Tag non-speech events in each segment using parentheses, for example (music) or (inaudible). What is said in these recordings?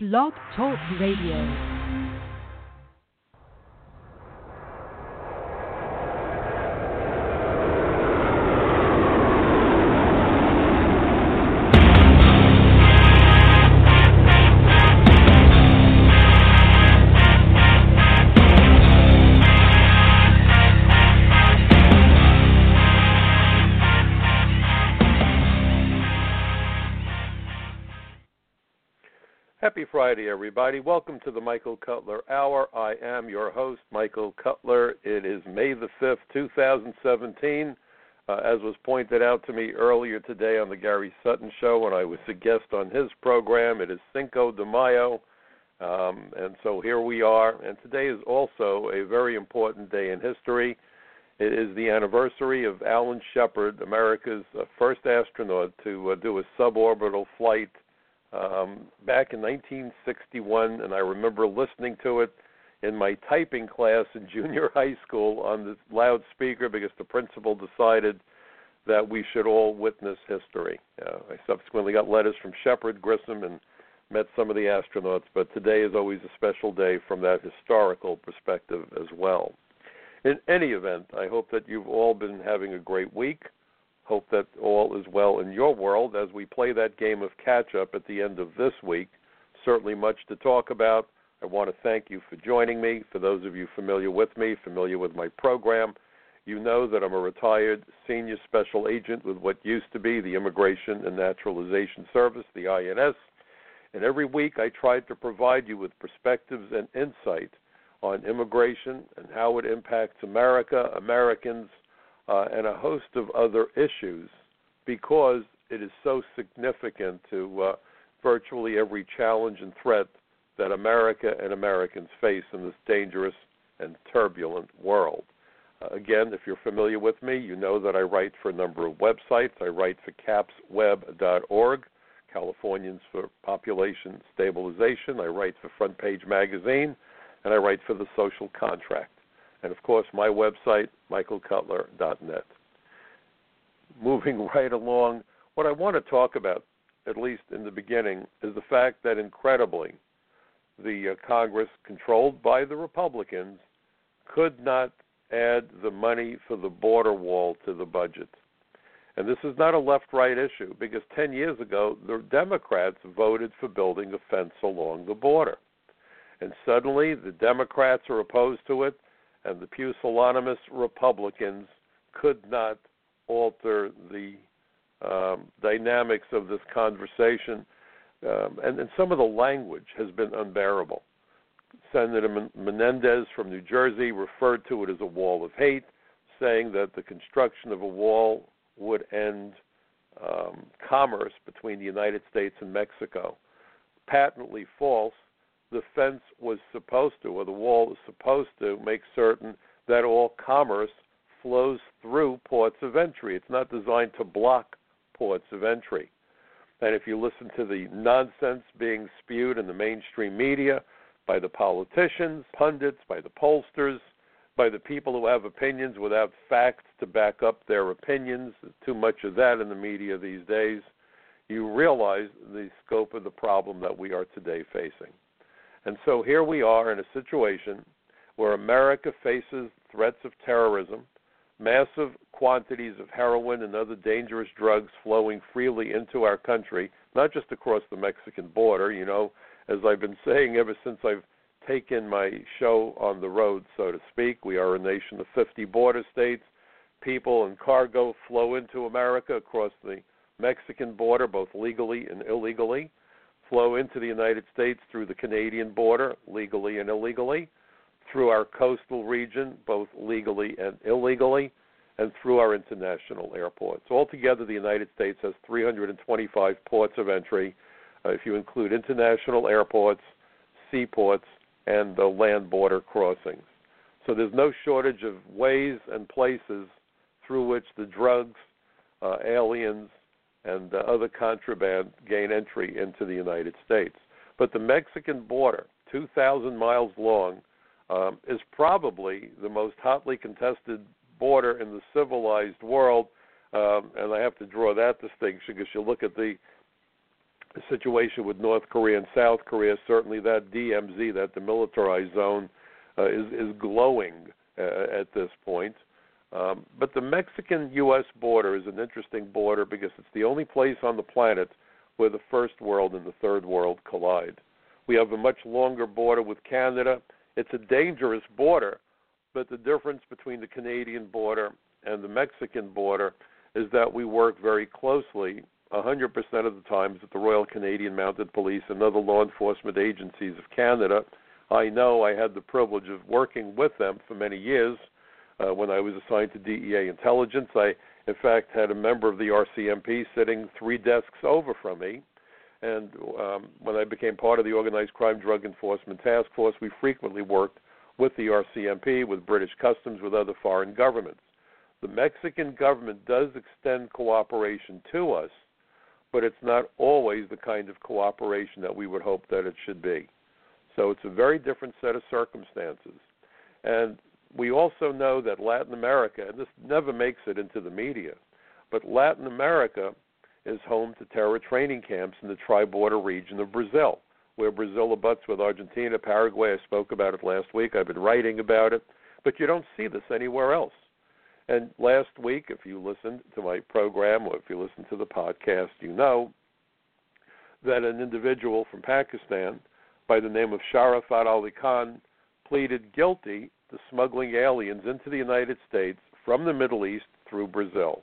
Blog Talk Radio. Friday, everybody. Welcome to the Michael Cutler Hour. I am your host, Michael Cutler. It is May the 5th, 2017. Uh, as was pointed out to me earlier today on the Gary Sutton Show when I was a guest on his program, it is Cinco de Mayo. Um, and so here we are. And today is also a very important day in history. It is the anniversary of Alan Shepard, America's uh, first astronaut to uh, do a suborbital flight um, back in 1961, and I remember listening to it in my typing class in (laughs) junior high school on the loudspeaker because the principal decided that we should all witness history. Uh, I subsequently got letters from Shepard, Grissom, and met some of the astronauts, but today is always a special day from that historical perspective as well. In any event, I hope that you've all been having a great week. Hope that all is well in your world as we play that game of catch up at the end of this week. Certainly much to talk about. I want to thank you for joining me. For those of you familiar with me, familiar with my program, you know that I'm a retired senior special agent with what used to be the Immigration and Naturalization Service, the INS. And every week I try to provide you with perspectives and insight on immigration and how it impacts America, Americans, uh, and a host of other issues because it is so significant to uh, virtually every challenge and threat that America and Americans face in this dangerous and turbulent world. Uh, again, if you're familiar with me, you know that I write for a number of websites. I write for capsweb.org, Californians for Population Stabilization. I write for Front Page Magazine, and I write for The Social Contract and of course my website, michaelcutler.net. Moving (laughs) right along, what I want to talk about, at least in the beginning, is the fact that incredibly, the uh, Congress, controlled by the Republicans, could not add the money for the border wall to the budget. And this is not a left right issue because 10 years ago, the Democrats voted for building a fence along the border. And suddenly, the Democrats are opposed to it and the pusillanimous Republicans could not alter the um, dynamics of this conversation. Um, and, and some of the language has been unbearable. Senator Menendez from New Jersey referred to it as a wall of hate, saying that the construction of a wall would end um, commerce between the United States and Mexico. Patently false the fence was supposed to, or the wall was supposed to, make certain that all commerce flows through ports of entry. It's not designed to block ports of entry. And if you listen to the nonsense being spewed in the mainstream media by the politicians, pundits, by the pollsters, by the people who have opinions without facts to back up their opinions, too much of that in the media these days, you realize the scope of the problem that we are today facing. And so here we are in a situation where America faces threats of terrorism, massive quantities of heroin and other dangerous drugs flowing freely into our country, not just across the Mexican border. You know, as I've been saying ever since I've taken my show on the road, so to speak, we are a nation of 50 border states. People and cargo flow into America across the Mexican border, both legally and illegally flow into the United States through the Canadian border, legally and illegally, through our coastal region, both legally and illegally, and through our international airports. Altogether, the United States has 325 ports of entry, uh, if you include international airports, seaports, and the land border crossings. So there's no shortage of ways and places through which the drugs, uh, aliens, and uh, other contraband gain entry into the United States. But the Mexican border, 2,000 miles long, um, is probably the most hotly contested border in the civilized world. Um, and I have to draw that distinction because you look at the the situation with North Korea and South Korea. Certainly, that DMZ, that demilitarized zone, uh, is is glowing uh, at this point. Um, but the Mexican-U.S. border is an interesting border because it's the only place on the planet where the first world and the third world collide. We have a much longer border with Canada. It's a dangerous border, but the difference between the Canadian border and the Mexican border is that we work very closely 100% of the times with the Royal Canadian Mounted Police and other law enforcement agencies of Canada. I know I had the privilege of working with them for many years uh, when I was assigned to DEA intelligence. I, in fact, had a member of the RCMP sitting three desks over from me. And um, when I became part of the Organized Crime Drug Enforcement Task Force, we frequently worked with the RCMP, with British Customs, with other foreign governments. The Mexican government does extend cooperation to us, but it's not always the kind of cooperation that we would hope that it should be. So it's a very different set of circumstances. And we also know that Latin America, and this never makes it into the media, but Latin America is home to terror training camps in the tri-border region of Brazil, where Brazil abuts with Argentina, Paraguay. I spoke about it last week. I've been writing about it, but you don't see this anywhere else. And last week, if you listened to my program or if you listen to the podcast, you know that an individual from Pakistan by the name of Sharafat Ali Khan pleaded guilty to smuggling aliens into the United States from the Middle East through Brazil.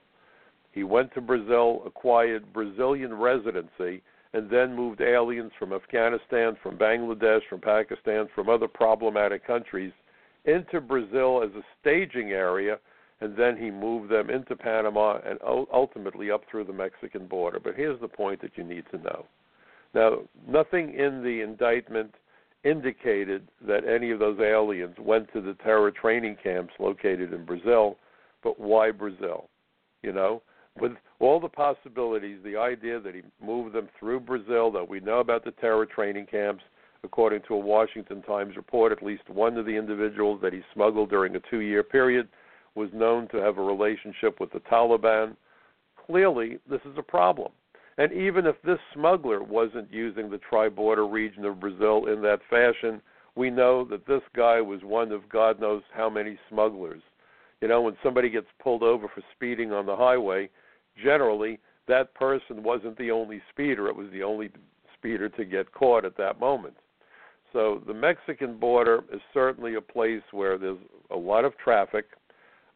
He went to Brazil, acquired Brazilian residency, and then moved aliens from Afghanistan, from Bangladesh, from Pakistan, from other problematic countries into Brazil as a staging area, and then he moved them into Panama and ultimately up through the Mexican border. But here's the point that you need to know. Now, nothing in the indictment indicated that any of those aliens went to the terror training camps located in Brazil, but why Brazil? You know, with all the possibilities, the idea that he moved them through Brazil, that we know about the terror training camps, according to a Washington Times report, at least one of the individuals that he smuggled during a two year period was known to have a relationship with the Taliban. Clearly, this is a problem. And even if this smuggler wasn't using the tri border region of Brazil in that fashion, we know that this guy was one of God knows how many smugglers. You know, when somebody gets pulled over for speeding on the highway, generally that person wasn't the only speeder, it was the only speeder to get caught at that moment. So the Mexican border is certainly a place where there's a lot of traffic.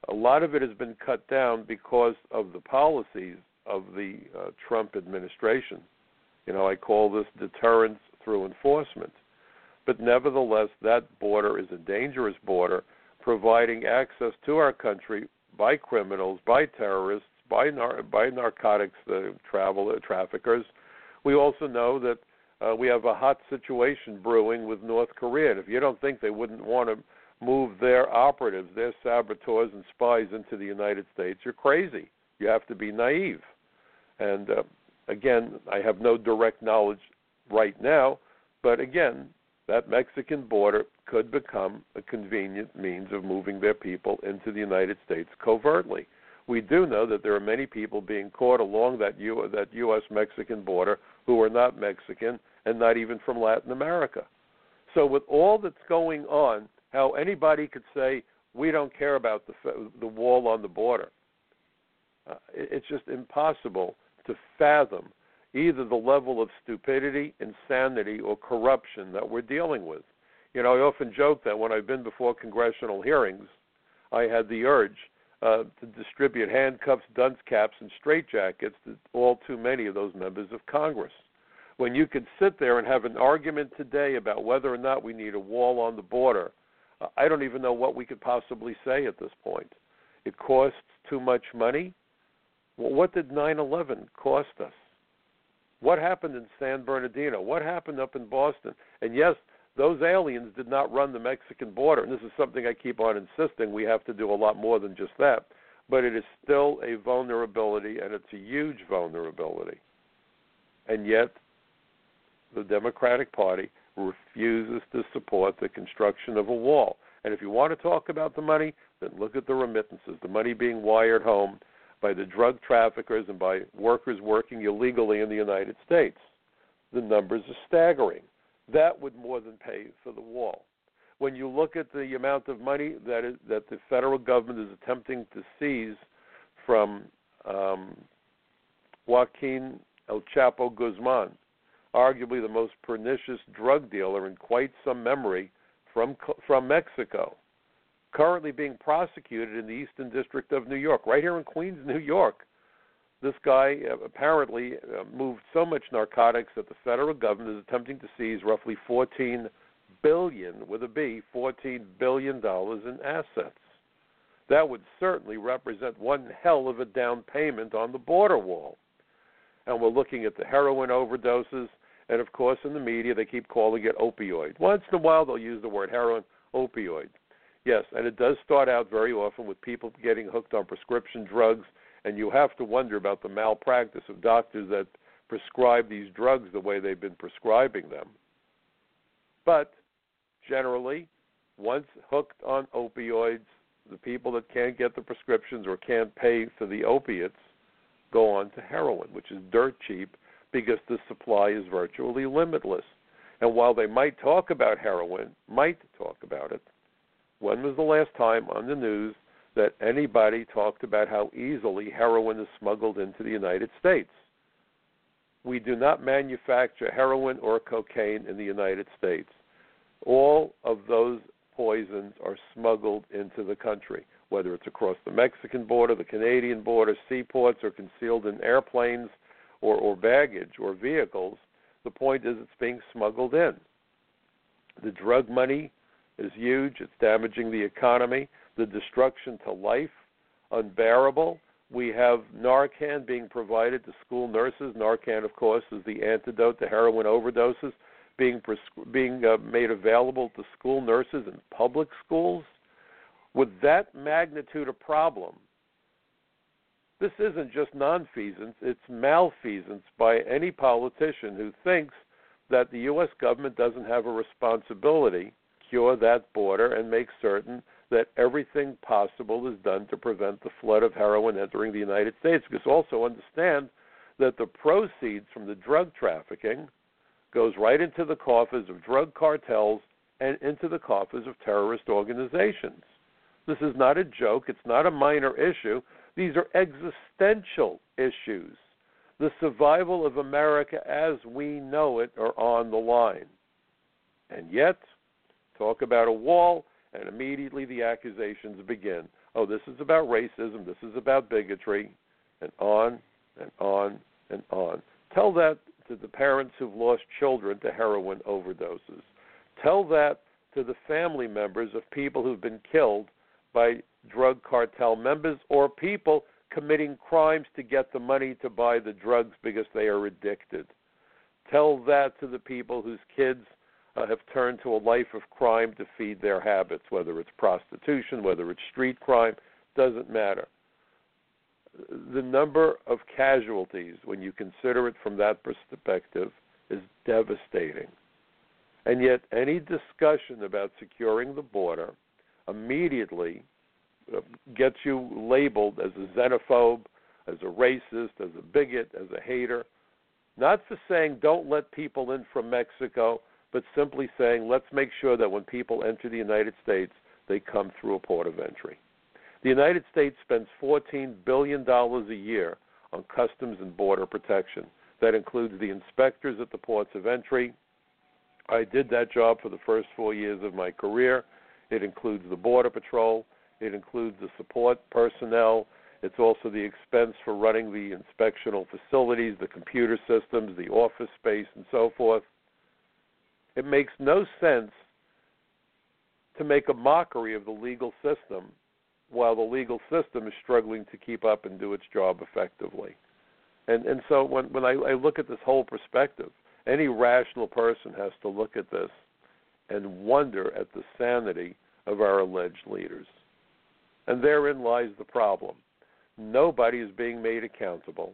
A lot of it has been cut down because of the policies of the uh, Trump administration. You know, I call this deterrence through enforcement. But nevertheless, that border is a dangerous border, providing access to our country by criminals, by terrorists, by nar- by narcotics uh, travel uh, traffickers. We also know that uh, we have a hot situation brewing with North Korea. And if you don't think they wouldn't want to move their operatives, their saboteurs and spies into the United States, you're crazy. You have to be naive. And uh, again, I have no direct knowledge right now, but again, that Mexican border could become a convenient means of moving their people into the United States covertly. We do know that there are many people being caught along that U- that U.S. Mexican border who are not Mexican and not even from Latin America. So, with all that's going on, how anybody could say we don't care about the the wall on the border, uh, it's just impossible to fathom either the level of stupidity, insanity, or corruption that we're dealing with. You know, I often joke that when I've been before congressional hearings, I had the urge uh, to distribute handcuffs, dunce caps, and straitjackets to all too many of those members of Congress. When you could sit there and have an argument today about whether or not we need a wall on the border, I don't even know what we could possibly say at this point. It costs too much money. Well, what did 9/11 cost us? What happened in San Bernardino? What happened up in Boston? And yes, those aliens did not run the Mexican border, and this is something I keep on insisting we have to do a lot more than just that. But it is still a vulnerability, and it's a huge vulnerability. And yet, the Democratic Party refuses to support the construction of a wall. And if you want to talk about the money, then look at the remittances, the money being wired home by the drug traffickers and by workers working illegally in the United States. the numbers are staggering. That would more than pay for the wall. When you look at the amount of money that is, that the federal government is attempting to seize from um, Joaquin El Chapo Guzman, arguably the most pernicious drug dealer in quite some memory from from Mexico, currently being prosecuted in the Eastern District of New York, right here in Queens, (laughs) New York. This guy uh, apparently uh, moved so much narcotics that the federal government is attempting to seize roughly 14 billion with a B, 14 billion dollars in assets. That would certainly represent one hell of a down payment on the border wall. And we're looking at the heroin overdoses, and of course in the media they keep calling it opioid. Once in a while they'll use the word heroin, opioid. Yes, and it does start out very often with people getting hooked on prescription drugs, and you have to wonder about the malpractice of doctors that prescribe these drugs the way they've been prescribing them. But generally, once hooked on opioids, the people that can't get the prescriptions or can't pay for the opiates go on to heroin, which is dirt cheap because the supply is virtually limitless. And while they might talk about heroin, might talk about it, when was the last time on the news that anybody talked about how easily heroin is smuggled into the United States? We do not manufacture heroin or cocaine in the United States. All of those poisons are smuggled into the country, whether it's across the Mexican border, the Canadian border, seaports, or concealed in airplanes or, or baggage or vehicles. The point is it's being smuggled in. The drug money is huge, it's damaging the economy, the destruction to life, unbearable. We have Narcan being provided to school nurses. Narcan, of course, is the antidote to heroin overdoses being being uh, made available to school nurses in public schools with that magnitude of problem this isn't just nonfeasance it's malfeasance by any politician who thinks that the US government doesn't have a responsibility to cure that border and make certain that everything possible is done to prevent the flood of heroin entering the United States because also understand that the proceeds from the drug trafficking goes right into the coffers of drug cartels and into the coffers of terrorist organizations. This is not a joke, it's not a minor issue. These are existential issues. The survival of America as we know it are on the line. And yet, talk about a wall, and immediately the accusations begin. Oh, this is about racism, this is about bigotry, and on and on and on. Tell that to the parents who've lost children to heroin overdoses. Tell that to the family members of people who've been killed by drug cartel members or people committing crimes to get the money to buy the drugs because they are addicted. Tell that to the people whose kids uh, have turned to a life of crime to feed their habits, whether it's prostitution, whether it's street crime, doesn't matter the number of casualties, when you consider it from that perspective, is devastating. And yet, any discussion about securing the border immediately uh, gets you labeled as a xenophobe, as a racist, as a bigot, as a hater. Not for saying don't let people in from Mexico, but simply saying let's make sure that when people enter the United States, they come through a port of entry. The United States spends $14 billion a year on customs and border protection. That includes the inspectors at the ports of entry. I did that job for the first four years of my career. It includes the Border Patrol. It includes the support personnel. It's also the expense for running the inspectional facilities, the computer systems, the office space, and so forth. It makes no sense to make a mockery of the legal system while the legal system is struggling to keep up and do its job effectively. And and so when when I, I look at this whole perspective, any rational person has to look at this and wonder at the sanity of our alleged leaders. And therein lies the problem. Nobody is being made accountable.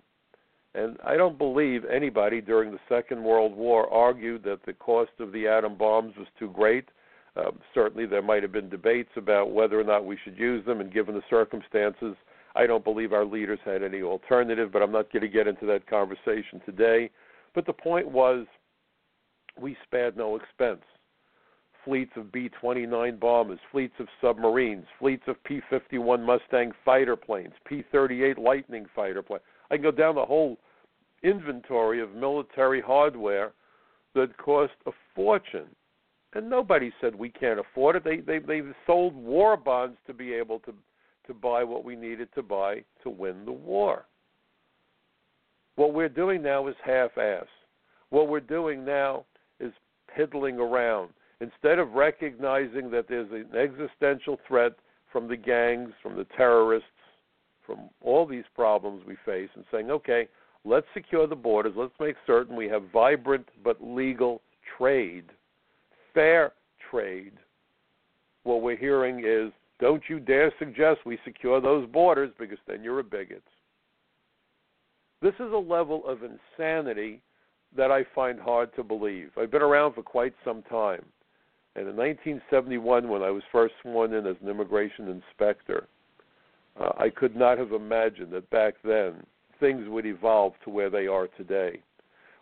And I don't believe anybody during the Second World War argued that the cost of the atom bombs was too great um, certainly, there might have been debates about whether or not we should use them, and given the circumstances, I don't believe our leaders had any alternative, but I'm not going to get into that conversation today. But the point was we spared no expense. Fleets of B 29 bombers, fleets of submarines, fleets of P 51 Mustang fighter planes, P 38 Lightning fighter planes. I can go down the whole inventory of military hardware that cost a fortune. And nobody said we can't afford it. They they they sold war bonds to be able to to buy what we needed to buy to win the war. What we're doing now is half ass. What we're doing now is piddling around. Instead of recognizing that there's an existential threat from the gangs, from the terrorists, from all these problems we face, and saying, okay, let's secure the borders, let's make certain we have vibrant but legal trade, fair trade. What we're hearing is, don't you dare suggest we secure those borders because then you're a bigot. This is a level of insanity that I find hard to believe. I've been around for quite some time. And in 1971, when I was first sworn in as an immigration inspector, uh, I could not have imagined that back then things would evolve to where they are today,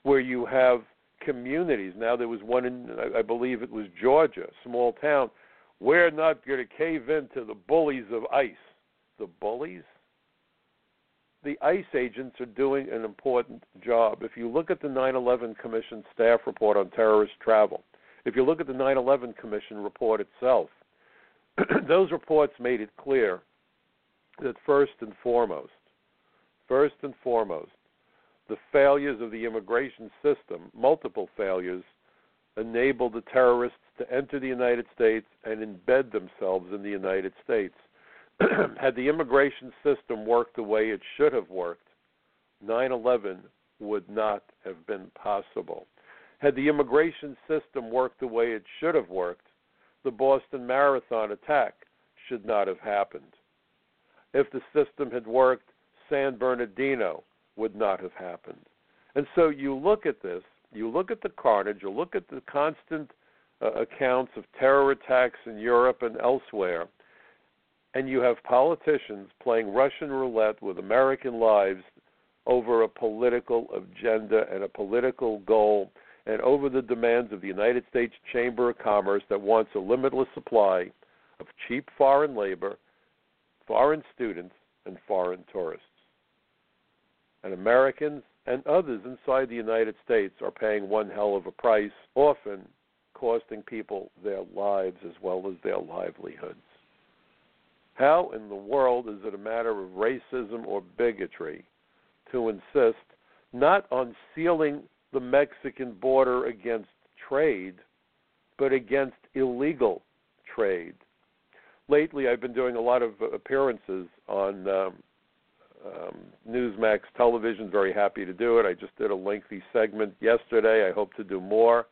where you have communities. Now, there was one in, I believe it was Georgia, small town. We're not going to cave in to the bullies of ICE. The bullies? the ICE agents are doing an important job. If you look at the 9 11 Commission staff report on terrorist travel, if you look at the 9 11 Commission report itself, (clears throat) those reports made it clear that first and foremost, first and foremost, the failures of the immigration system, multiple failures, enabled the terrorists to enter the United States and embed themselves in the United States. (clears throat) had the immigration system worked the way it should have worked, 9 11 would not have been possible. Had the immigration system worked the way it should have worked, the Boston Marathon attack should not have happened. If the system had worked, San Bernardino would not have happened. And so you look at this, you look at the carnage, you look at the constant uh, accounts of terror attacks in Europe and elsewhere, and you have politicians playing Russian roulette with American lives over a political agenda and a political goal and over the demands of the United States Chamber of Commerce that wants a limitless supply of cheap foreign labor, foreign students, and foreign tourists. And Americans and others inside the United States are paying one hell of a price, often costing people their lives as well as their livelihoods. How in the world is it a matter of racism or bigotry to insist not on sealing the Mexican border against trade, but against illegal trade? Lately, I've been doing a lot of appearances on um, um, Newsmax television. Very happy to do it. I just did a lengthy segment yesterday. I hope to do more.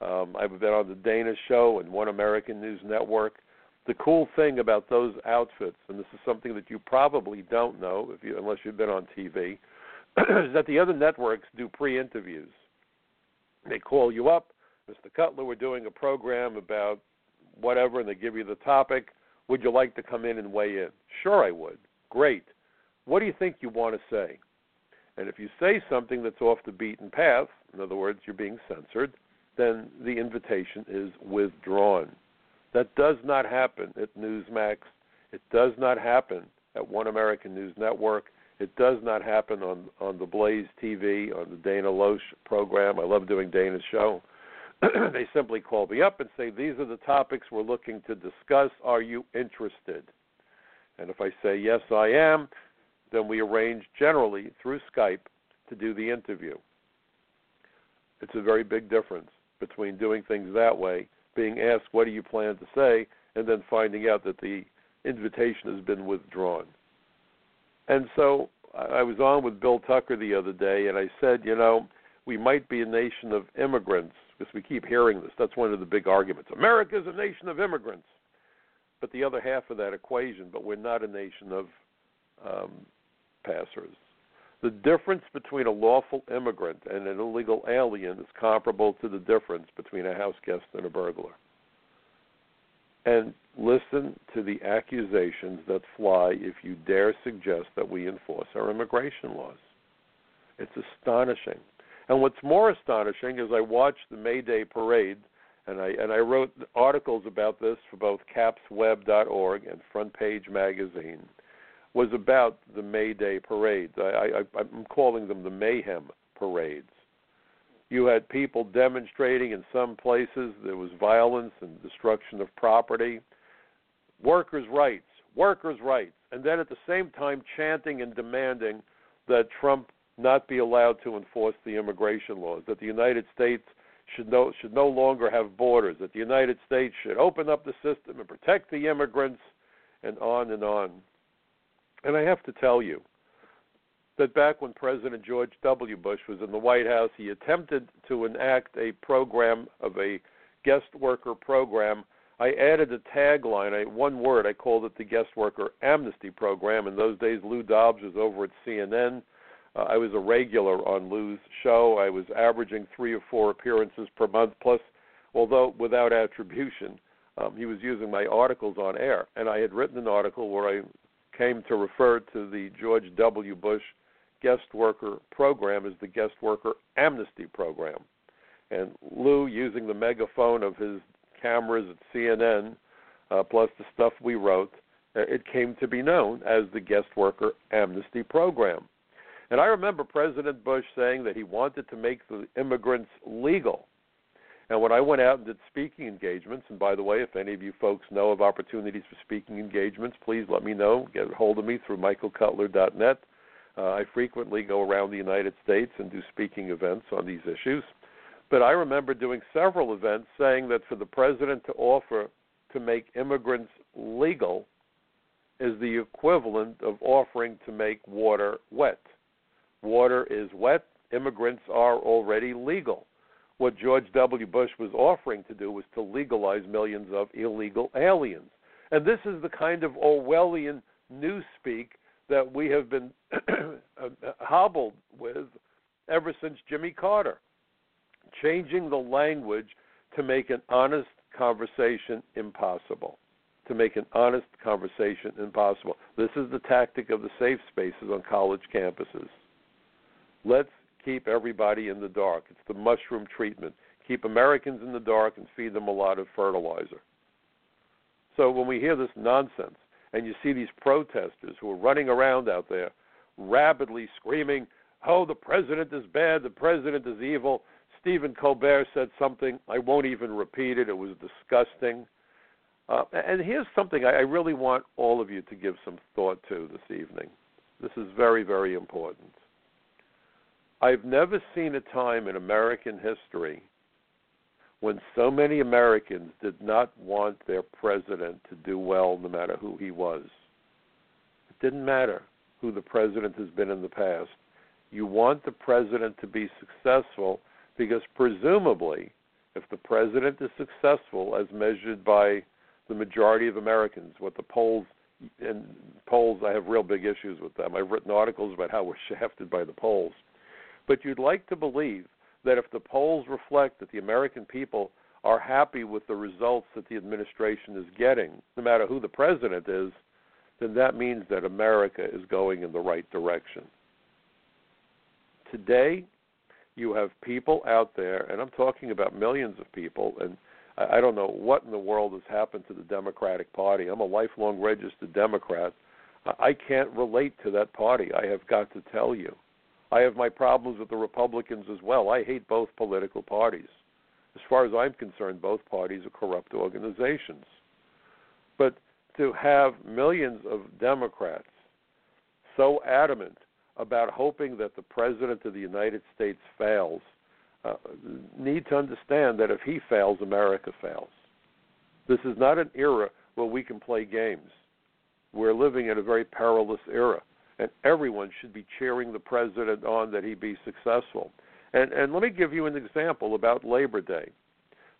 Um, I've been on the Dana Show and One American News Network the cool thing about those outfits, and this is something that you probably don't know if you unless you've been on TV, (clears throat) is that the other networks do pre-interviews. They call you up, Mr. Cutler, we're doing a program about whatever, and they give you the topic. Would you like to come in and weigh in? Sure, I would. Great. What do you think you want to say? And if you say something that's off the beaten path, in other words, you're being censored, then the invitation is withdrawn. That does not happen at Newsmax. It does not happen at One American News Network. It does not happen on on the Blaze TV on the Dana Loesch program. I love doing Dana's show. (clears throat) they simply call me up and say these are the topics we're looking to discuss. Are you interested? And if I say yes, I am, then we arrange generally through Skype to do the interview. It's a very big difference between doing things that way being asked, What do you plan to say? and then finding out that the invitation has been withdrawn. And so I was on with Bill Tucker the other day, and I said, You know, we might be a nation of immigrants because we keep hearing this. That's one of the big arguments. America is a nation of immigrants. But the other half of that equation, but we're not a nation of um, passers. The difference between a lawful immigrant and an illegal alien is comparable to the difference between a house guest and a burglar. And listen to the accusations that fly if you dare suggest that we enforce our immigration laws. It's astonishing. And what's more astonishing is I watched the May Day parade, and I and I wrote articles about this for both capsweb.org and Front Page Magazine. Was about the May Day parades. I, I, I'm calling them the mayhem parades. You had people demonstrating in some places. There was violence and destruction of property. Workers' rights, workers' rights, and then at the same time chanting and demanding that Trump not be allowed to enforce the immigration laws, that the United States should no should no longer have borders, that the United States should open up the system and protect the immigrants, and on and on. And I have to tell you that back when President George W. Bush was in the White House, he attempted to enact a program of a guest worker program. I added a tagline, I, one word. I called it the guest worker amnesty program. In those days, Lou Dobbs was over at CNN uh, I was a regular on Lou's show. I was averaging three or four appearances per month, plus, although without attribution, um, he was using my articles on air. And I had written an article where I came to refer to the George W. Bush guest worker program as the guest worker amnesty program. And Lou, using the megaphone of his cameras at CNN, uh, plus the stuff we wrote, uh, it came to be known as the guest worker amnesty program. And I remember President Bush saying that he wanted to make the immigrants legal. And when I went out and did speaking engagements, and by the way, if any of you folks know of opportunities for speaking engagements, please let me know. Get a hold of me through michaelcutler.net. Uh, I frequently go around the United States and do speaking events on these issues. But I remember doing several events saying that for the president to offer to make immigrants legal is the equivalent of offering to make water wet. Water is wet. Immigrants are already legal. What George W. Bush was offering to do was to legalize millions of illegal aliens. And this is the kind of Orwellian newspeak that we have been (clears throat) uh, uh, hobbled with ever since Jimmy Carter. Changing the language to make an honest conversation impossible. To make an honest conversation impossible. This is the tactic of the safe spaces on college campuses. Let's keep everybody in the dark. It's the mushroom treatment. Keep Americans in the dark and feed them a lot of fertilizer. So when we hear this nonsense and you see these protesters who are running around out there rapidly screaming, oh, the president is bad, the president is evil. Stephen Colbert said something, I won't even repeat it, it was disgusting. Uh, and here's something I, I really want all of you to give some thought to this evening. This is very, very important. I've never seen a time in American history when so many Americans did not want their president to do well no matter who he was. It didn't matter who the president has been in the past. You want the president to be successful because presumably if the president is successful as measured by the majority of Americans, what the polls and polls I have real big issues with them. I've written articles about how we're (laughs) shafted by the polls. But you'd like to believe that if the polls reflect that the American people are happy with the results that the administration is getting, no matter who the president is, then that means that America is going in the right direction. Today, you have people out there, and I'm talking about millions of people, and I don't know what in the world has happened to the Democratic Party. I'm a lifelong registered Democrat. I can't relate to that party, I have got to tell you. I have my problems with the Republicans as well. I hate both political parties. As far as I'm concerned, both parties are corrupt organizations. But to have millions of Democrats so adamant about hoping that the President of the United States fails uh, need to understand that if he fails, America fails. This is not an era where we can play games. We're living in a very perilous era and everyone should be cheering the president on that he be successful. And and let me give you an example about Labor Day.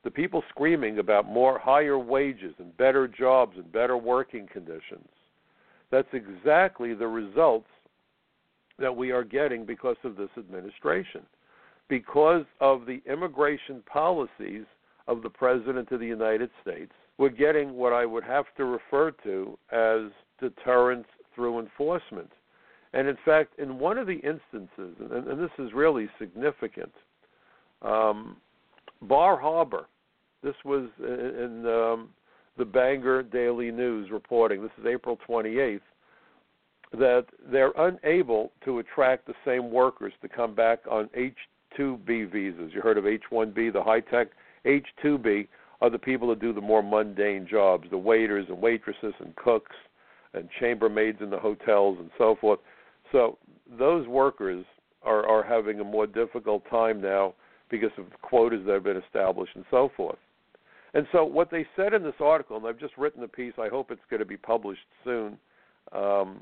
The people screaming about more higher wages and better jobs and better working conditions. That's exactly the results that we are getting because of this administration. Because of the immigration policies of the President of the United States, we're getting what I would have to refer to as deterrence through enforcement. And in fact, in one of the instances, and, and this is really significant, um, Bar Harbor, this was in um, the Bangor Daily News reporting, this is April 28th, that they're unable to attract the same workers to come back on H2B visas. You heard of H1B, the high tech? H2B are the people that do the more mundane jobs, the waiters and waitresses and cooks and chambermaids in the hotels and so forth. So those workers are, are having a more difficult time now because of quotas that have been established and so forth. And so what they said in this article, and I've just written a piece, I hope it's going to be published soon um,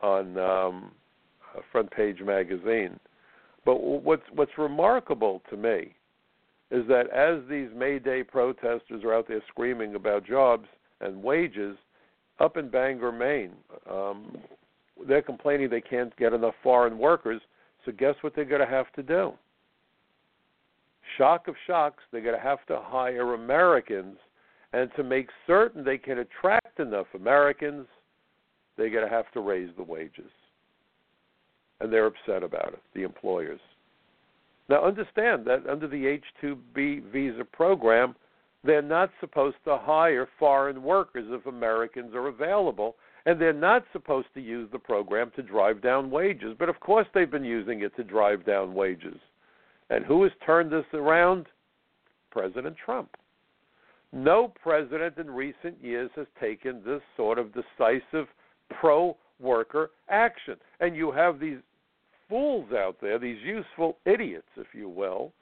on um, Front Page Magazine. But what's what's remarkable to me is that as these May Day protesters are out there screaming about jobs and wages, up in Bangor, Maine, um, they're complaining they can't get enough foreign workers. So guess what they're going to have to do? Shock of shocks, they're going to have to hire Americans, and to make certain they can attract enough Americans, they're going to have to raise the wages. And they're upset about it, the employers. Now, understand that under the H 2B visa program, they're not supposed to hire foreign workers if Americans are available, and they're not supposed to use the program to drive down wages. But of course, they've been using it to drive down wages. And who has turned this around? President Trump. No president in recent years has taken this sort of decisive pro worker action. And you have these fools out there, these useful idiots, if you will,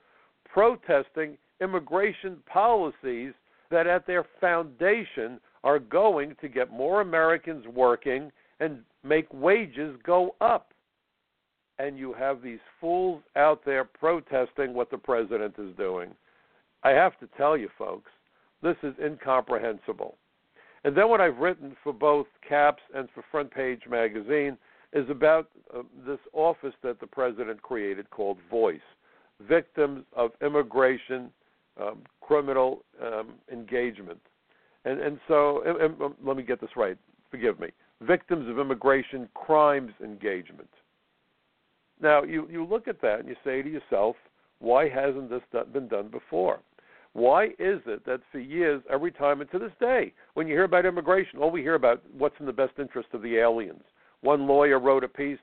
protesting immigration policies that at their foundation are going to get more Americans working and make wages go up. And you have these fools out there protesting what the president is doing. I have to tell you, folks, this is incomprehensible. And then what I've written for both CAPS and for Front Page Magazine is about uh, this office that the president created called Voice Victims of Immigration um, Criminal um, Engagement. And, and so, and, and, um, let me get this right, forgive me Victims of Immigration Crimes Engagement. Now, you, you look at that and you say to yourself, why hasn't this been done before? Why is it that for years, every time, and to this day, when you hear about immigration, all we hear about what's in the best interest of the aliens? One lawyer wrote a piece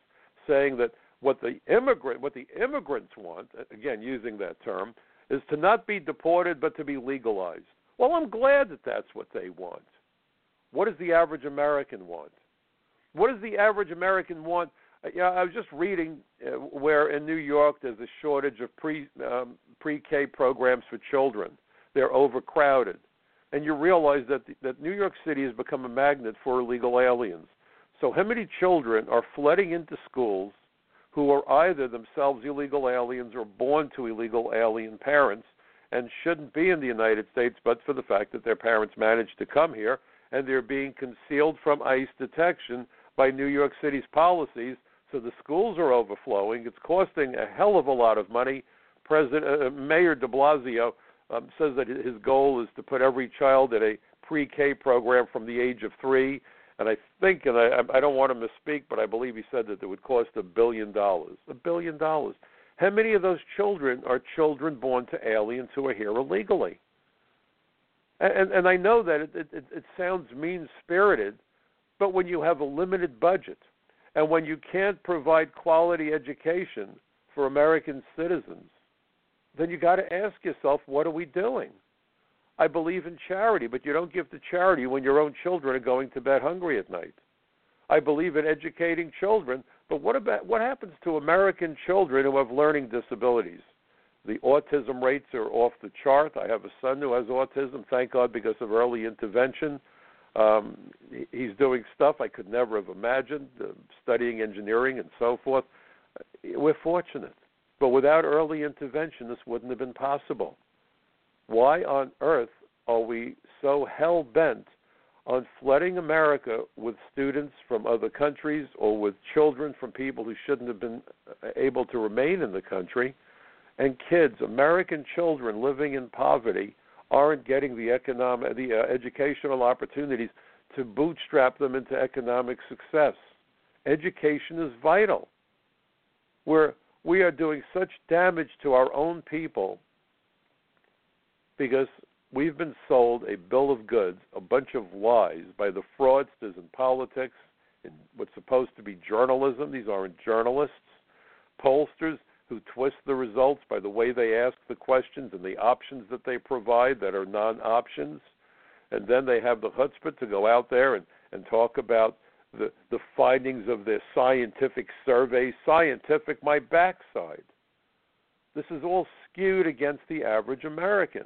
saying that what the immigrant what the immigrants want, again using that term, is to not be deported but to be legalized. Well, I'm glad that that's what they want. What does the average American want? What does the average American want? Uh, yeah, I was just reading uh, where in New York there's a shortage of pre um, pre-K programs for children. They're overcrowded, and you realize that the, that New York City has become a magnet for illegal aliens. So, how many children are flooding into schools who are either themselves illegal aliens or born to illegal alien parents and shouldn't be in the United States, but for the fact that their parents managed to come here and they're being concealed from ICE detection by New York City's policies. So the schools are overflowing. It's costing a hell of a lot of money. President uh, Mayor De Blasio um, says that his goal is to put every child in a pre-K program from the age of three and I think, and I, I don't want to misspeak, but I believe he said that it would cost a billion dollars. A billion dollars. How many of those children are children born to aliens who are here illegally? And, and I know that it, it, it sounds mean spirited, but when you have a limited budget and when you can't provide quality education for American citizens, then you got to ask yourself, what are we doing? I believe in charity, but you don't give to charity when your own children are going to bed hungry at night. I believe in educating children, but what about what happens to American children who have learning disabilities? The autism rates are off the chart. I have a son who has autism, thank God, because of early intervention. Um, he's doing stuff I could never have imagined, uh, studying engineering and so forth. We're fortunate. But without early intervention, this wouldn't have been possible. Why on earth are we so hell bent on flooding America with students from other countries or with children from people who shouldn't have been uh, able to remain in the country? And kids, American children living in poverty, aren't getting the economic, the uh, educational opportunities to bootstrap them into economic success. education is vital. We're, we are doing such damage to our own people because we've been sold a bill of goods, a bunch of lies by the fraudsters in politics, in what's supposed to be journalism. These aren't journalists. Pollsters who twist the results by the way they ask the questions and the options that they provide that are non options. And then they have the chutzpah to go out there and, and talk about the, the findings of their scientific survey. Scientific, my backside. This is all skewed against the average American.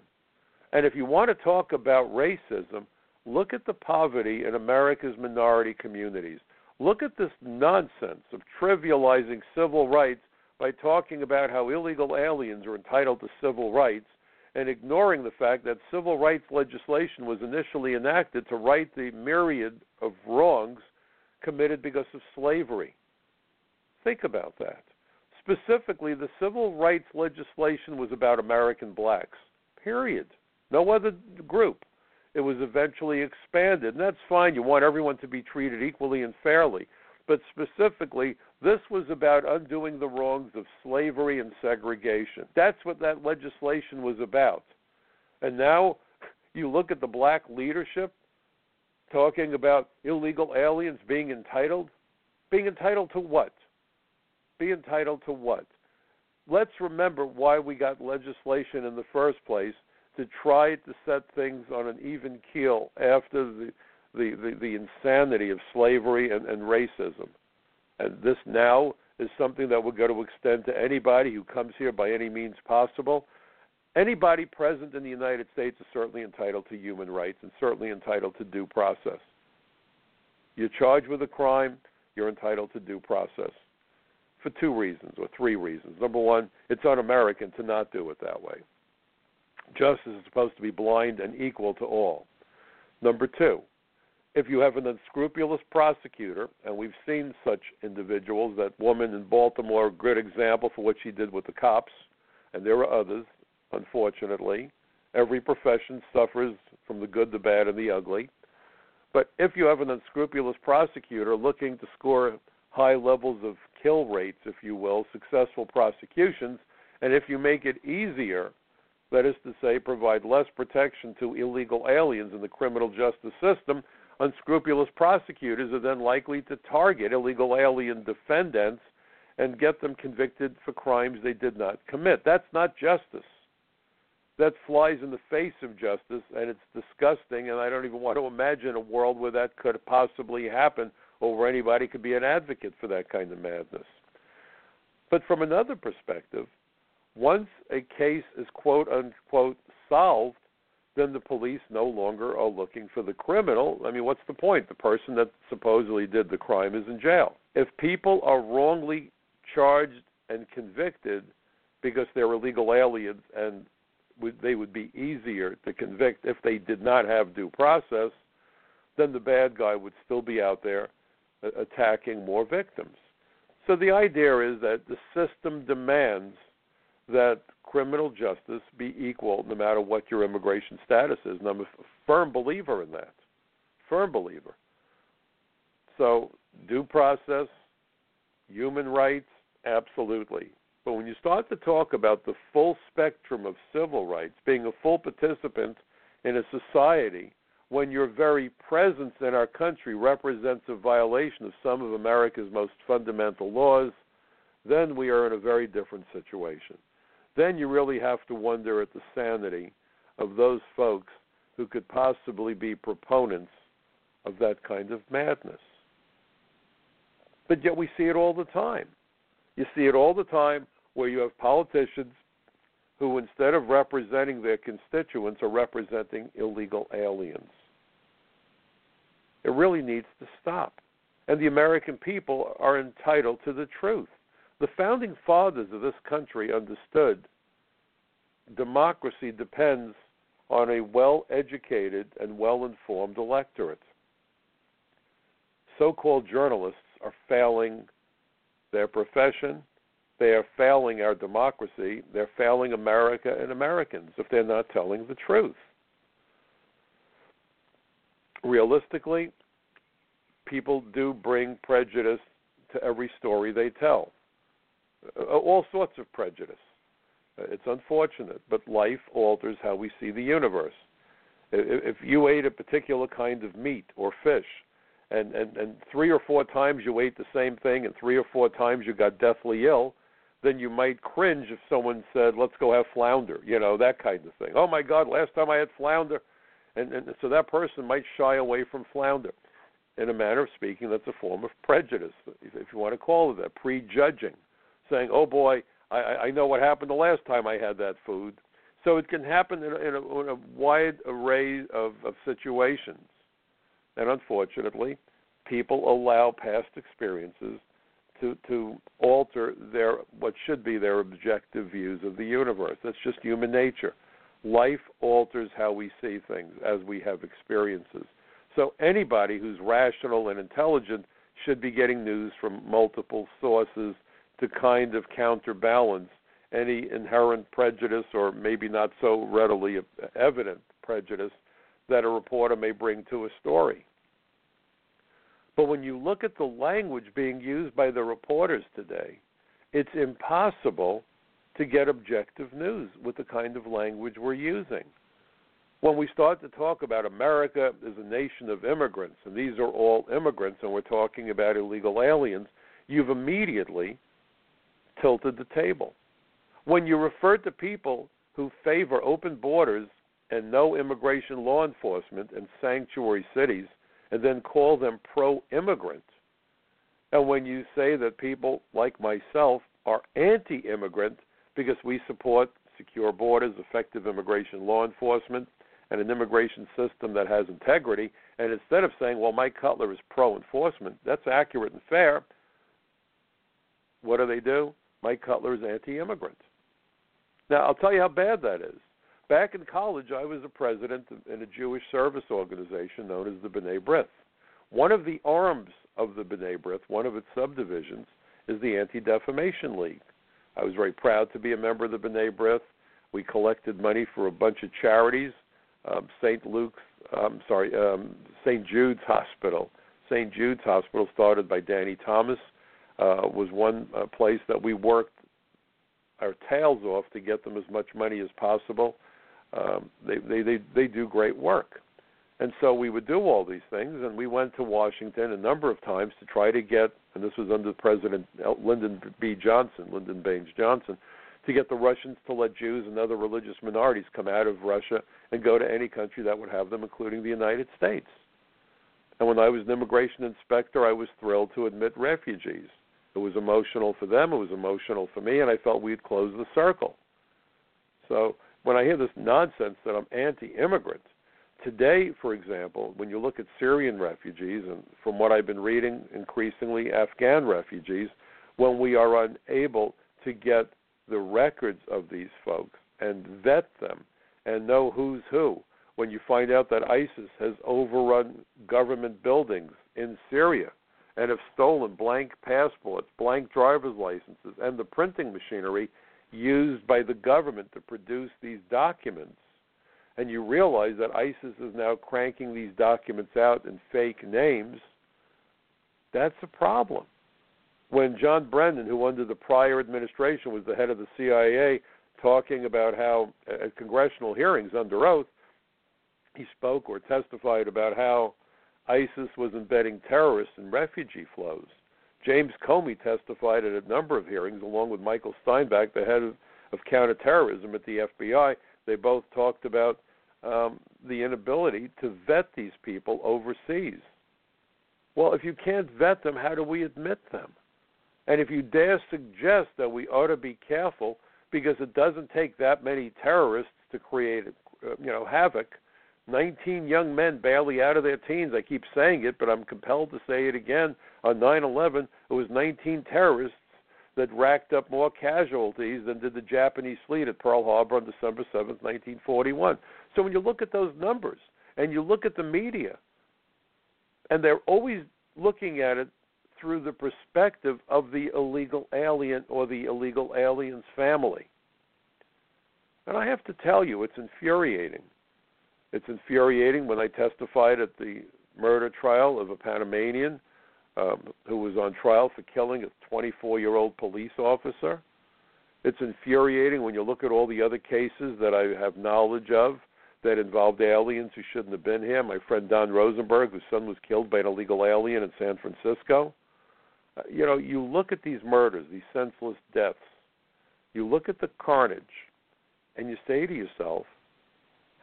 And if you want to talk about racism, look at the poverty in America's minority communities. Look at this nonsense of trivializing civil rights by talking about how illegal aliens are entitled to civil rights and ignoring the fact that civil rights legislation was initially enacted to right the myriad of wrongs committed because of slavery. Think about that. Specifically, the civil rights legislation was about American blacks, period no other group. It was eventually expanded, and that's fine. You want everyone to be treated equally and fairly. But specifically, this was about undoing the wrongs of slavery and segregation. That's what that legislation was about. And now you look at the black leadership talking about illegal aliens being entitled. Being entitled to what? Be entitled to what? Let's remember why we got legislation in the first place to try to set things on an even keel after the the, the, the insanity of slavery and, and racism. And this now is something that we're going to extend to anybody who comes here by any means possible. Anybody present in the United States is certainly entitled to human rights and certainly entitled to due process. You're charged with a crime, you're entitled to due process for two reasons or three reasons. Number one, it's un American to not do it that way. Justice is supposed to be blind and equal to all. Number two, if you have an unscrupulous prosecutor, and we've seen such individuals, that woman in Baltimore, a good example for what she did with the cops, and there are others, unfortunately. Every profession suffers from the good, the bad, and the ugly. But if you have an unscrupulous prosecutor looking to score high levels of kill rates, if you will, successful prosecutions, and if you make it easier that is to say, provide less protection to illegal aliens in the criminal justice system, unscrupulous prosecutors are then likely to target illegal alien defendants and get them convicted for crimes they did not commit. That's not justice. That flies in the face of justice, and it's disgusting, and I don't even want to imagine a world where that could possibly happen or where anybody could be an advocate for that kind of madness. But from another perspective, once a case is quote unquote solved, then the police no longer are looking for the criminal. I mean, what's the point? The person that supposedly did the crime is in jail. If people are wrongly charged and convicted because they're illegal aliens and they would be easier to convict if they did not have due process, then the bad guy would still be out there uh, attacking more victims. So the idea is that the system demands that criminal justice be equal no matter what your immigration status is. And I'm a firm believer in that. Firm believer. So, due process, human rights, absolutely. But when you start to talk about the full spectrum of civil rights, being a full participant in a society, when your very presence in our country represents a violation of some of America's most fundamental laws, then we are in a very different situation then you really have to wonder at the sanity of those folks who could possibly be proponents of that kind of madness. But yet we see it all the time. You see it all the time where you have politicians who, instead of representing their constituents, are representing illegal aliens. It really needs to stop. And the American people are entitled to the truth. The founding fathers of this country understood democracy depends on a well educated and well informed electorate. So called journalists are failing their profession, they are failing our democracy, they're failing America and Americans if they're not telling the truth. Realistically, people do bring prejudice to every story they tell. Uh, all sorts of prejudice. Uh, it's unfortunate, but life alters how we see the universe. If you ate a particular kind of meat or fish, and, and, and three or four times you ate the same thing, and three or four times you got deathly ill, then you might cringe if someone said, "Let's go have flounder," you know, that kind of thing. Oh my God, last time I had flounder, and, and so that person might shy away from flounder. In a manner of speaking, that's a form of prejudice, if you want to call it that, prejudging, saying, "Oh boy, I, I know what happened the last time I had that food." So it can happen in a, in a, in a wide array of, of situations, and unfortunately, people allow past experiences to to alter their what should be their objective views of the universe. That's just human nature. Life alters how we see things as we have experiences. So anybody who's rational and intelligent should be getting news from multiple sources to kind of counterbalance any inherent prejudice or maybe not so readily evident prejudice that a reporter may bring to a story. But when you look at the language being used by the reporters today, it's impossible to get objective news with the kind of language we're using. When we start to talk about America as a nation of immigrants, and these are all immigrants, and we're talking about illegal aliens, you've immediately tilted the table. When you refer to people who favor open borders and no immigration law enforcement and sanctuary cities, and then call them pro immigrant. And when you say that people like myself are anti immigrant because we support secure borders, effective immigration law enforcement, and an immigration system that has integrity, and instead of saying, well, Mike Cutler is pro enforcement, that's accurate and fair, what do they do? Mike Cutler is anti immigrant. Now, I'll tell you how bad that is. Back in college, I was a president in a Jewish service organization known as the B'nai B'rith. One of the arms of the B'nai B'rith, one of its subdivisions, is the Anti Defamation League. I was very proud to be a member of the B'nai B'rith. We collected money for a bunch of charities. Um, St. Luke's, um, sorry, um, St. Jude's Hospital. St. Jude's Hospital, started by Danny Thomas, uh, was one uh, place that we worked our tails off to get them as much money as possible um, they, they they they do great work. And so we would do all these things, and we went to Washington a number of times to try to get, and this was under President Lyndon B. Johnson, Lyndon Baines Johnson, to get the Russians to let Jews and other religious minorities come out of Russia and go to any country that would have them, including the United States. And when I was an immigration inspector, I was thrilled to admit refugees. It was emotional for them, it was emotional for me, and I felt we'd close the circle. So when I hear this nonsense that I'm anti-immigrant, today, for example, when you look at Syrian refugees, and from what I've been reading, increasingly Afghan refugees, when we are unable to get the records of these folks and vet them and know who's who, when you find out that ISIS has overrun government buildings in Syria and have stolen blank passports, blank driver's licenses, and the printing machinery used by the government to produce these documents, and you realize that ISIS is now cranking these documents out in fake names, that's a problem. When John Brennan, who under the prior administration was the head of the CIA, talking about how at congressional hearings under oath, he spoke or testified about how ISIS was embedding terrorists in refugee flows. James Comey testified at a number of hearings, along with Michael Steinbach, the head of, of counterterrorism at the FBI. They both talked about um, the inability to vet these people overseas. Well, if you can't vet them, how do we admit them? And if you dare suggest that we ought to be careful because it doesn't take that many terrorists to create, uh, you know, havoc, 19 young men barely out of their teens. I keep saying it, but I'm compelled to say it again. On 9 11, it was 19 terrorists that racked up more casualties than did the Japanese fleet at Pearl Harbor on December 7, 1941. So when you look at those numbers and you look at the media, and they're always looking at it through the perspective of the illegal alien or the illegal alien's family. And I have to tell you, it's infuriating it's infuriating when I testified at the murder trial of a Panamanian um, who was on trial for killing a 24 year old police officer. It's infuriating when you look at all the other cases that I have knowledge of that involved aliens who shouldn't have been here. My friend Don Rosenberg, whose son was killed by an illegal alien in San Francisco. Uh, you know, you look at these murders, these senseless deaths, you look at the carnage, and you say to yourself,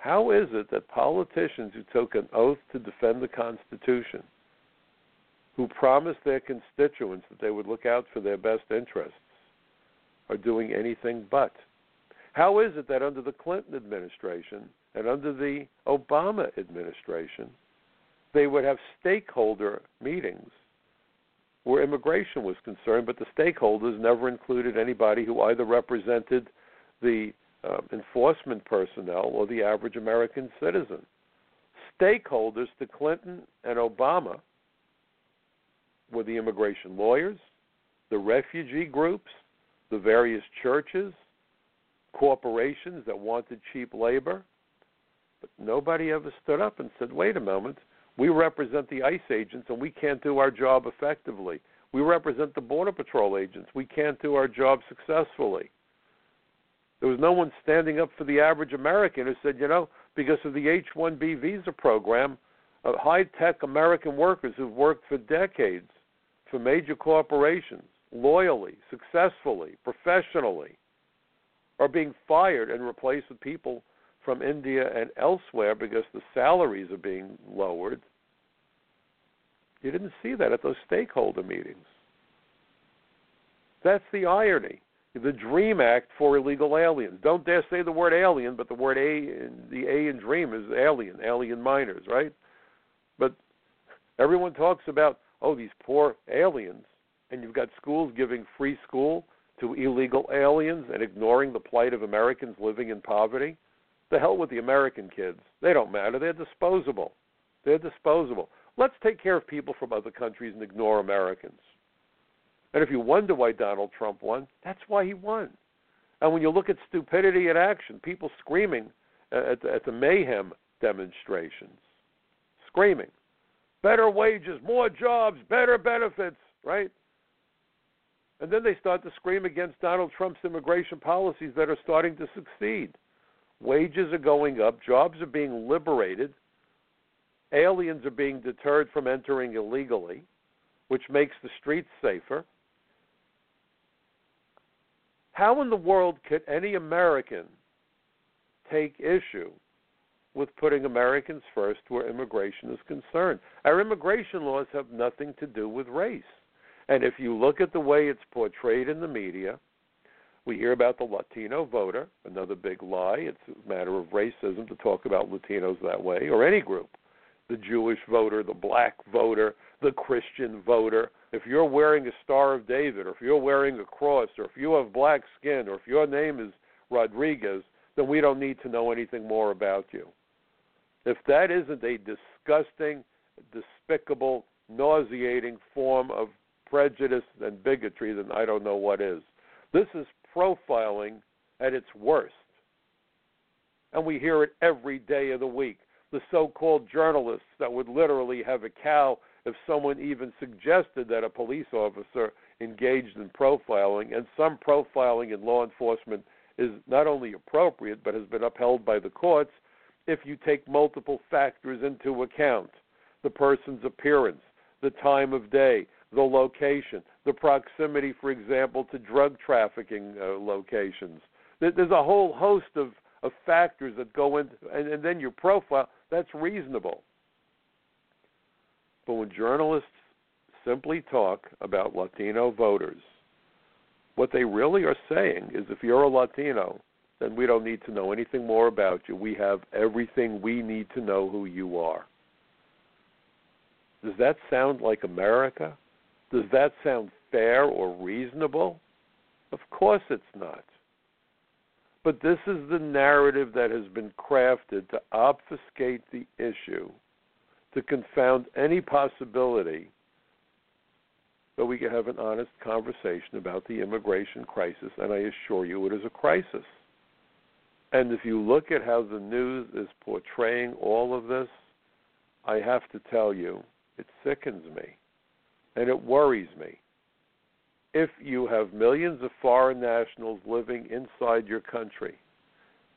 how is it that politicians who took an oath to defend the Constitution, who promised their constituents that they would look out for their best interests, are doing anything but? How is it that under the Clinton administration and under the Obama administration, they would have stakeholder meetings where immigration was concerned, but the stakeholders never included anybody who either represented the uh, enforcement personnel or the average American citizen. Stakeholders to Clinton and Obama were the immigration lawyers, the refugee groups, the various churches, corporations that wanted cheap labor. But nobody ever stood up and said, wait a moment, we represent the ICE agents and we can't do our job effectively. We represent the Border Patrol agents. We can't do our job successfully. There was no one standing up for the average American who said, you know, because of the H 1B visa program, uh, high tech American workers who've worked for decades for major corporations, loyally, successfully, professionally, are being fired and replaced with people from India and elsewhere because the salaries are being lowered. You didn't see that at those stakeholder meetings. That's the irony the Dream Act for illegal aliens. Don't dare say the word alien, but the word A, the A in Dream is alien, alien minors, right? But everyone talks about oh these poor aliens, and you've got schools giving free school to illegal aliens and ignoring the plight of Americans living in poverty. The hell with the American kids. They don't matter. They're disposable. They're disposable. Let's take care of people from other countries and ignore Americans. And if you wonder why Donald Trump won, that's why he won. And when you look at stupidity in action, people screaming at the, at the mayhem demonstrations, screaming, better wages, more jobs, better benefits, right? And then they start to scream against Donald Trump's immigration policies that are starting to succeed. Wages are going up, jobs are being liberated, aliens are being deterred from entering illegally, which makes the streets safer. How in the world could any American take issue with putting Americans first where immigration is concerned? Our immigration laws have nothing to do with race. And if you look at the way it's portrayed in the media, we hear about the Latino voter, another big lie. It's a matter of racism to talk about Latinos that way, or any group. The Jewish voter, the black voter, the Christian voter, if you're wearing a Star of David, or if you're wearing a cross, or if you have black skin, or if your name is Rodriguez, then we don't need to know anything more about you. If that isn't a disgusting, despicable, nauseating form of prejudice and bigotry, then I don't know what is. This is profiling at its worst. And we hear it every day of the week. The so called journalists that would literally have a cow if someone even suggested that a police officer engaged in profiling, and some profiling in law enforcement is not only appropriate but has been upheld by the courts if you take multiple factors into account the person's appearance, the time of day, the location, the proximity, for example, to drug trafficking uh, locations. There's a whole host of, of factors that go into, and, and then your profile, that's reasonable. When journalists simply talk about Latino voters, what they really are saying is if you're a Latino, then we don't need to know anything more about you. We have everything we need to know who you are. Does that sound like America? Does that sound fair or reasonable? Of course it's not. But this is the narrative that has been crafted to obfuscate the issue to confound any possibility that we can have an honest conversation about the immigration crisis, and I assure you it is a crisis. And if you look at how the news is portraying all of this, I have to tell you, it sickens me. and it worries me. If you have millions of foreign nationals living inside your country,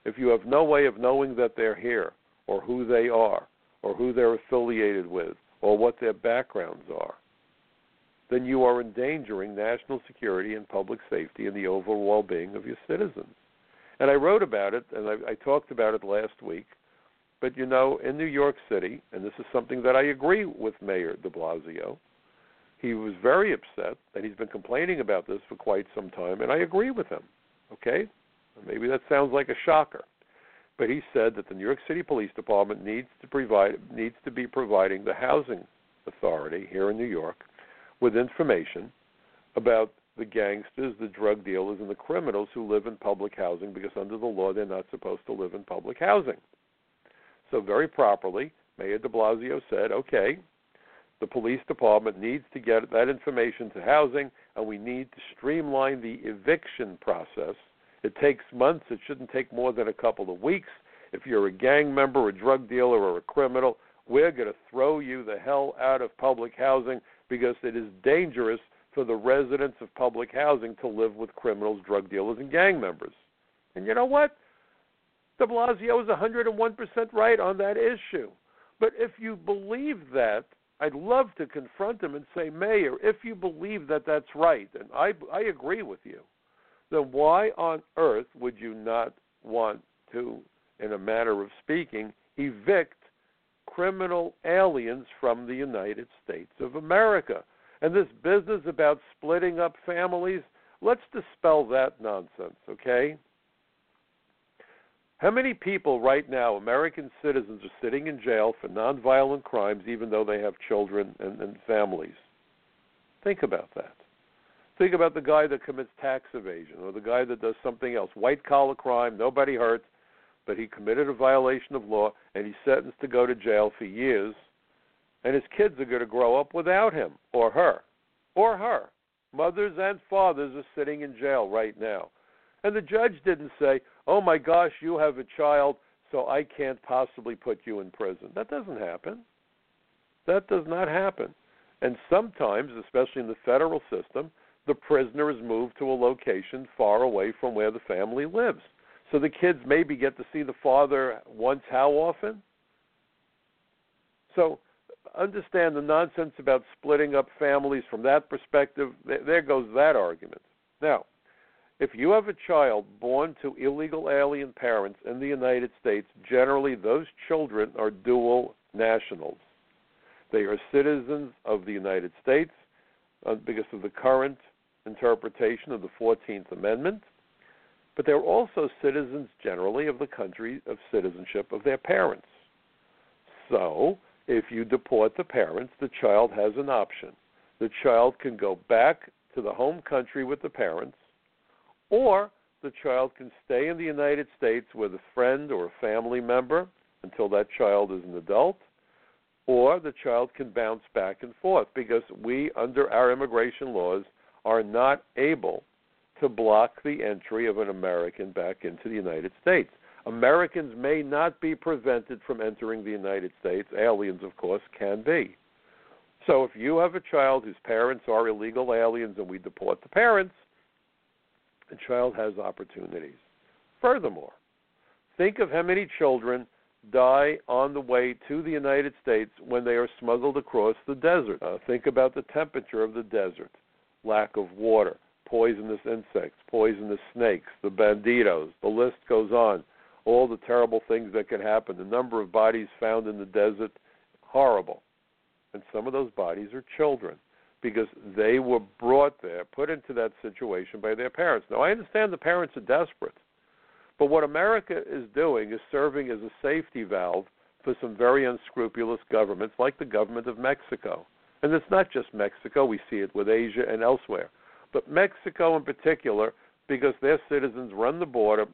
if you have no way of knowing that they're here, or who they are, or who they're affiliated with, or what their backgrounds are, then you are endangering national security and public safety and the overall well being of your citizens. And I wrote about it, and I, I talked about it last week. But you know, in New York City, and this is something that I agree with Mayor de Blasio, he was very upset, and he's been complaining about this for quite some time, and I agree with him. Okay? Maybe that sounds like a shocker. But he said that the New York City Police Department needs to provide needs to be providing the housing authority here in New York with information about the gangsters, the drug dealers, and the criminals who live in public housing because under the law they're not supposed to live in public housing. So, very properly, Mayor de Blasio said, okay, the police department needs to get that information to housing, and we need to streamline the eviction process. It takes months, it shouldn't take more than a couple of weeks. If you're a gang member, a drug dealer, or a criminal, we're going to throw you the hell out of public housing because it is dangerous for the residents of public housing to live with criminals, drug dealers, and gang members. And you know what? De Blasio is 101% right on that issue. But if you believe that, I'd love to confront him and say, Mayor, if you believe that that's right, and I, I agree with you, then why on earth would you not want to, in a manner of speaking, evict criminal aliens from the United States of America. And this business about splitting up families, let's dispel that nonsense, okay? How many people right now, American citizens, are sitting in jail for nonviolent crimes even though they have children and, and families? Think about that. Think about the guy that commits tax evasion or the guy that does something else, white collar crime, nobody hurts, but he committed a violation of law and he's sentenced to go to jail for years, and his kids are going to grow up without him or her or her. Mothers and fathers are sitting in jail right now. And the judge didn't say, oh my gosh, you have a child, so I can't possibly put you in prison. That doesn't happen. That does not happen. And sometimes, especially in the federal system, the prisoner is moved to a location far away from where the family lives. So the kids maybe get to see the father once how often? So understand the nonsense about splitting up families from that perspective. There goes that argument. Now, if you have a child born to illegal alien parents in the United States, generally those children are dual nationals. They are citizens of the United States uh, because of the current interpretation of the 14th Amendment but they're also citizens generally of the country of citizenship of their parents. So, if you deport the parents, the child has an option. The child can go back to the home country with the parents, or the child can stay in the United States with a friend or a family member until that child is an adult, or the child can bounce back and forth because we, under our immigration laws, are not able to block the entry of an American back into the United States. Americans may not be prevented from entering the United States. Aliens, of course, can be. So if you have a child whose parents are illegal aliens and we deport the parents, the child has opportunities. Furthermore, think of how many children die on the way to the United States when they are smuggled across the desert. Uh, think about the temperature of the desert, lack of water, poisonous insects, poisonous snakes, the banditos, the list goes on. All the terrible things that can happen. The number of bodies found in the desert, horrible. And some of those bodies are children because they were brought there, put into that situation by their parents. Now, I understand the parents are desperate, but what America is doing is serving as a safety valve for some very unscrupulous governments like the government of Mexico. And it's not just Mexico, we see it with Asia and elsewhere but Mexico in particular, because their citizens run the border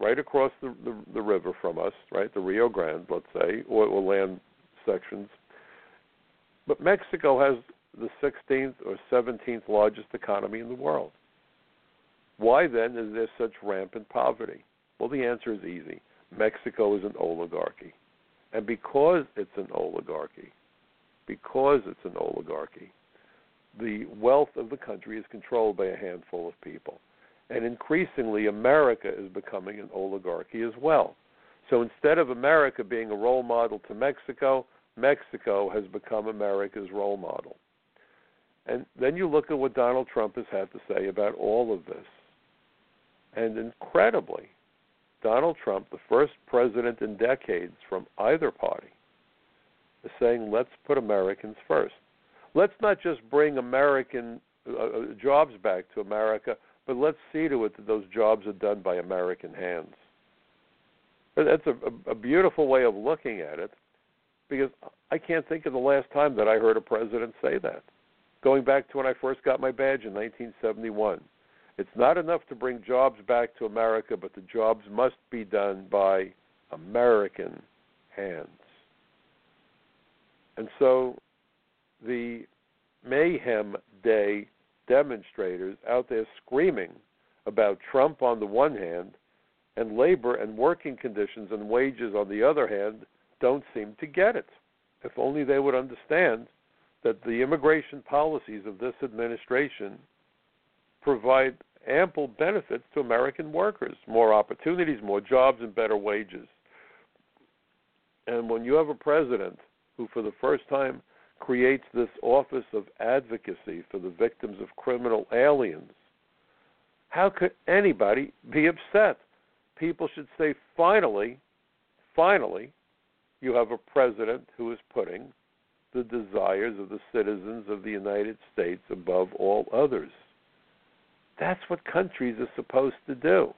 right across the, the, the river from us, right, the Rio Grande, let's say, or, or land sections. But Mexico has the 16th or 17th largest economy in the world. Why then is there such rampant poverty? Well, the answer is easy. Mexico is an oligarchy. And because it's an oligarchy, because it's an oligarchy, the wealth of the country is controlled by a handful of people. And increasingly, America is becoming an oligarchy as well. So instead of America being a role model to Mexico, Mexico has become America's role model. And then you look at what Donald Trump has had to say about all of this. And incredibly, Donald Trump, the first president in decades from either party, is saying, let's put Americans first. Let's not just bring American uh, uh, jobs back to America, but let's see to it that those jobs are done by American hands. That's a, a beautiful way of looking at it because I can't think of the last time that I heard a president say that. Going back to when I first got my badge in 1971. It's not enough to bring jobs back to America, but the jobs must be done by American hands. And so the Mayhem Day demonstrators out there screaming about Trump on the one hand and labor and working conditions and wages on the other hand don't seem to get it. If only they would understand that the immigration policies of this administration provide ample benefits to American workers more opportunities, more jobs, and better wages. And when you have a president who, for the first time, creates this office of advocacy for the victims of criminal aliens, how could anybody be upset? People should say, finally, finally, you have a president who is putting the desires of the citizens of the United States above all others. That's what countries are supposed to do.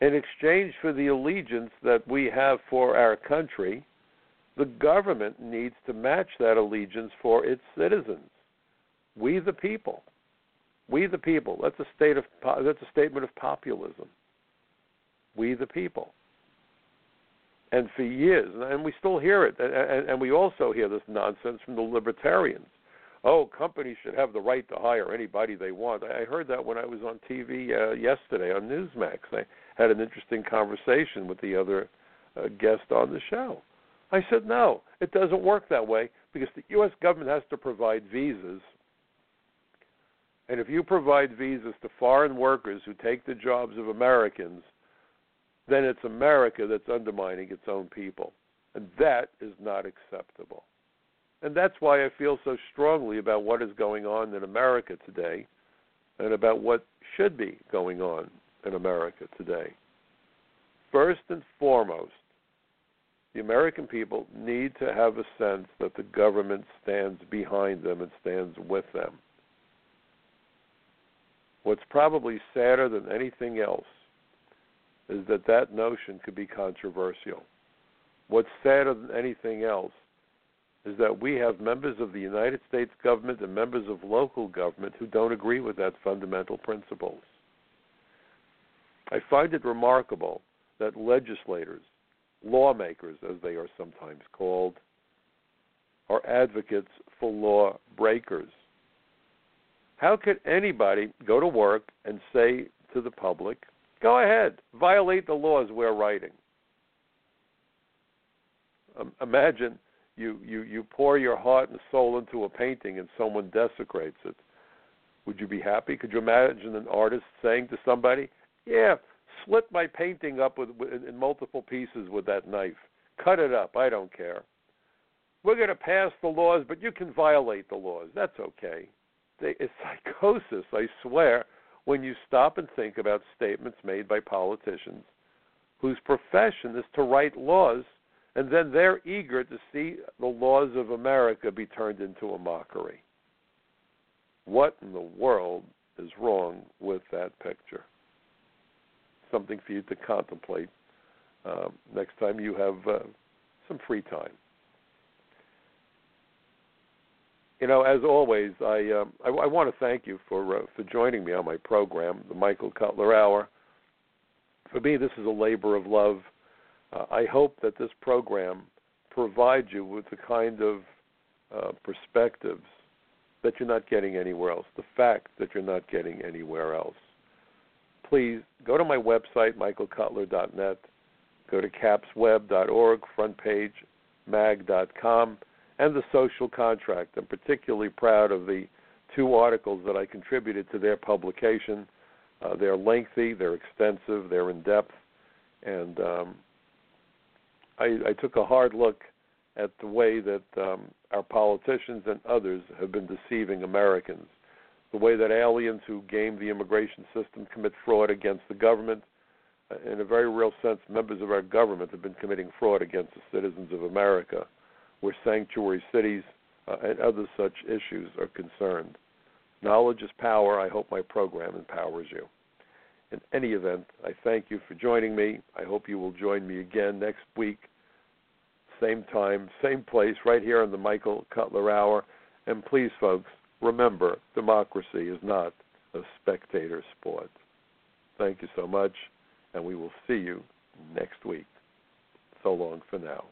In exchange for the allegiance that we have for our country, the government needs to match that allegiance for its citizens. We the people. We the people. That's a state of that's a statement of populism. We the people. And for years, and we still hear it, and, we also hear this nonsense from the libertarians oh, companies should have the right to hire anybody they want. I heard that when I was on TV uh, yesterday on Newsmax. I had an interesting conversation with the other uh, guest on the show. I said, no, it doesn't work that way because the U.S. government has to provide visas. And if you provide visas to foreign workers who take the jobs of Americans, then it's America that's undermining its own people. And that is not acceptable. And that's why I feel so strongly about what is going on in America today and about what should be going on in America today. First and foremost, the American people need to have a sense that the government stands behind them and stands with them. What's probably sadder than anything else is that that notion could be controversial. What's sadder than anything else is that we have members of the United States government and members of local government who don't agree with that fundamental principles. I find it remarkable that legislators, lawmakers as they are sometimes called, are advocates for law breakers. How could anybody go to work and say to the public, go ahead, violate the laws we're writing? Um, imagine you you you pour your heart and soul into a painting and someone desecrates it would you be happy could you imagine an artist saying to somebody yeah split my painting up with, with in multiple pieces with that knife. Cut it up. I don't care. We're going to pass the laws but you can violate the laws. That's okay. They, it's psychosis i swear when you stop and think about statements made by politicians whose profession is to write laws and then they're eager to see the laws of America be turned into a mockery. What in the world is wrong with that picture? Something for you to contemplate uh, next time you have uh, some free time. You know, as always, I um, I, I want to thank you for uh, for joining me on my program, the Michael Cutler Hour. For me, this is a labor of love uh, I hope that this program provides you with the kind of uh, perspectives that you're not getting anywhere else, the fact that you're not getting anywhere else. Please go to my website, michaelcutler.net, go to capsweb.org, front page, mag.com, and the social contract. I'm particularly proud of the two articles that I contributed to their publication. Uh, they're lengthy, they're extensive, they're in depth, and um, I, I took a hard look at the way that um, our politicians and others have been deceiving Americans, the way that aliens who game the immigration system commit fraud against the government. Uh, in a very real sense, members of our government have been committing fraud against the citizens of America, where sanctuary cities uh, and other such issues are concerned. Knowledge is power. I hope my program empowers you. In any event, I thank you for joining me. I hope you will join me again next week same time, same place, right here on the Michael Cutler Hour. And please, folks, remember democracy is not a spectator sport. Thank you so much, and we will see you next week. So long for now.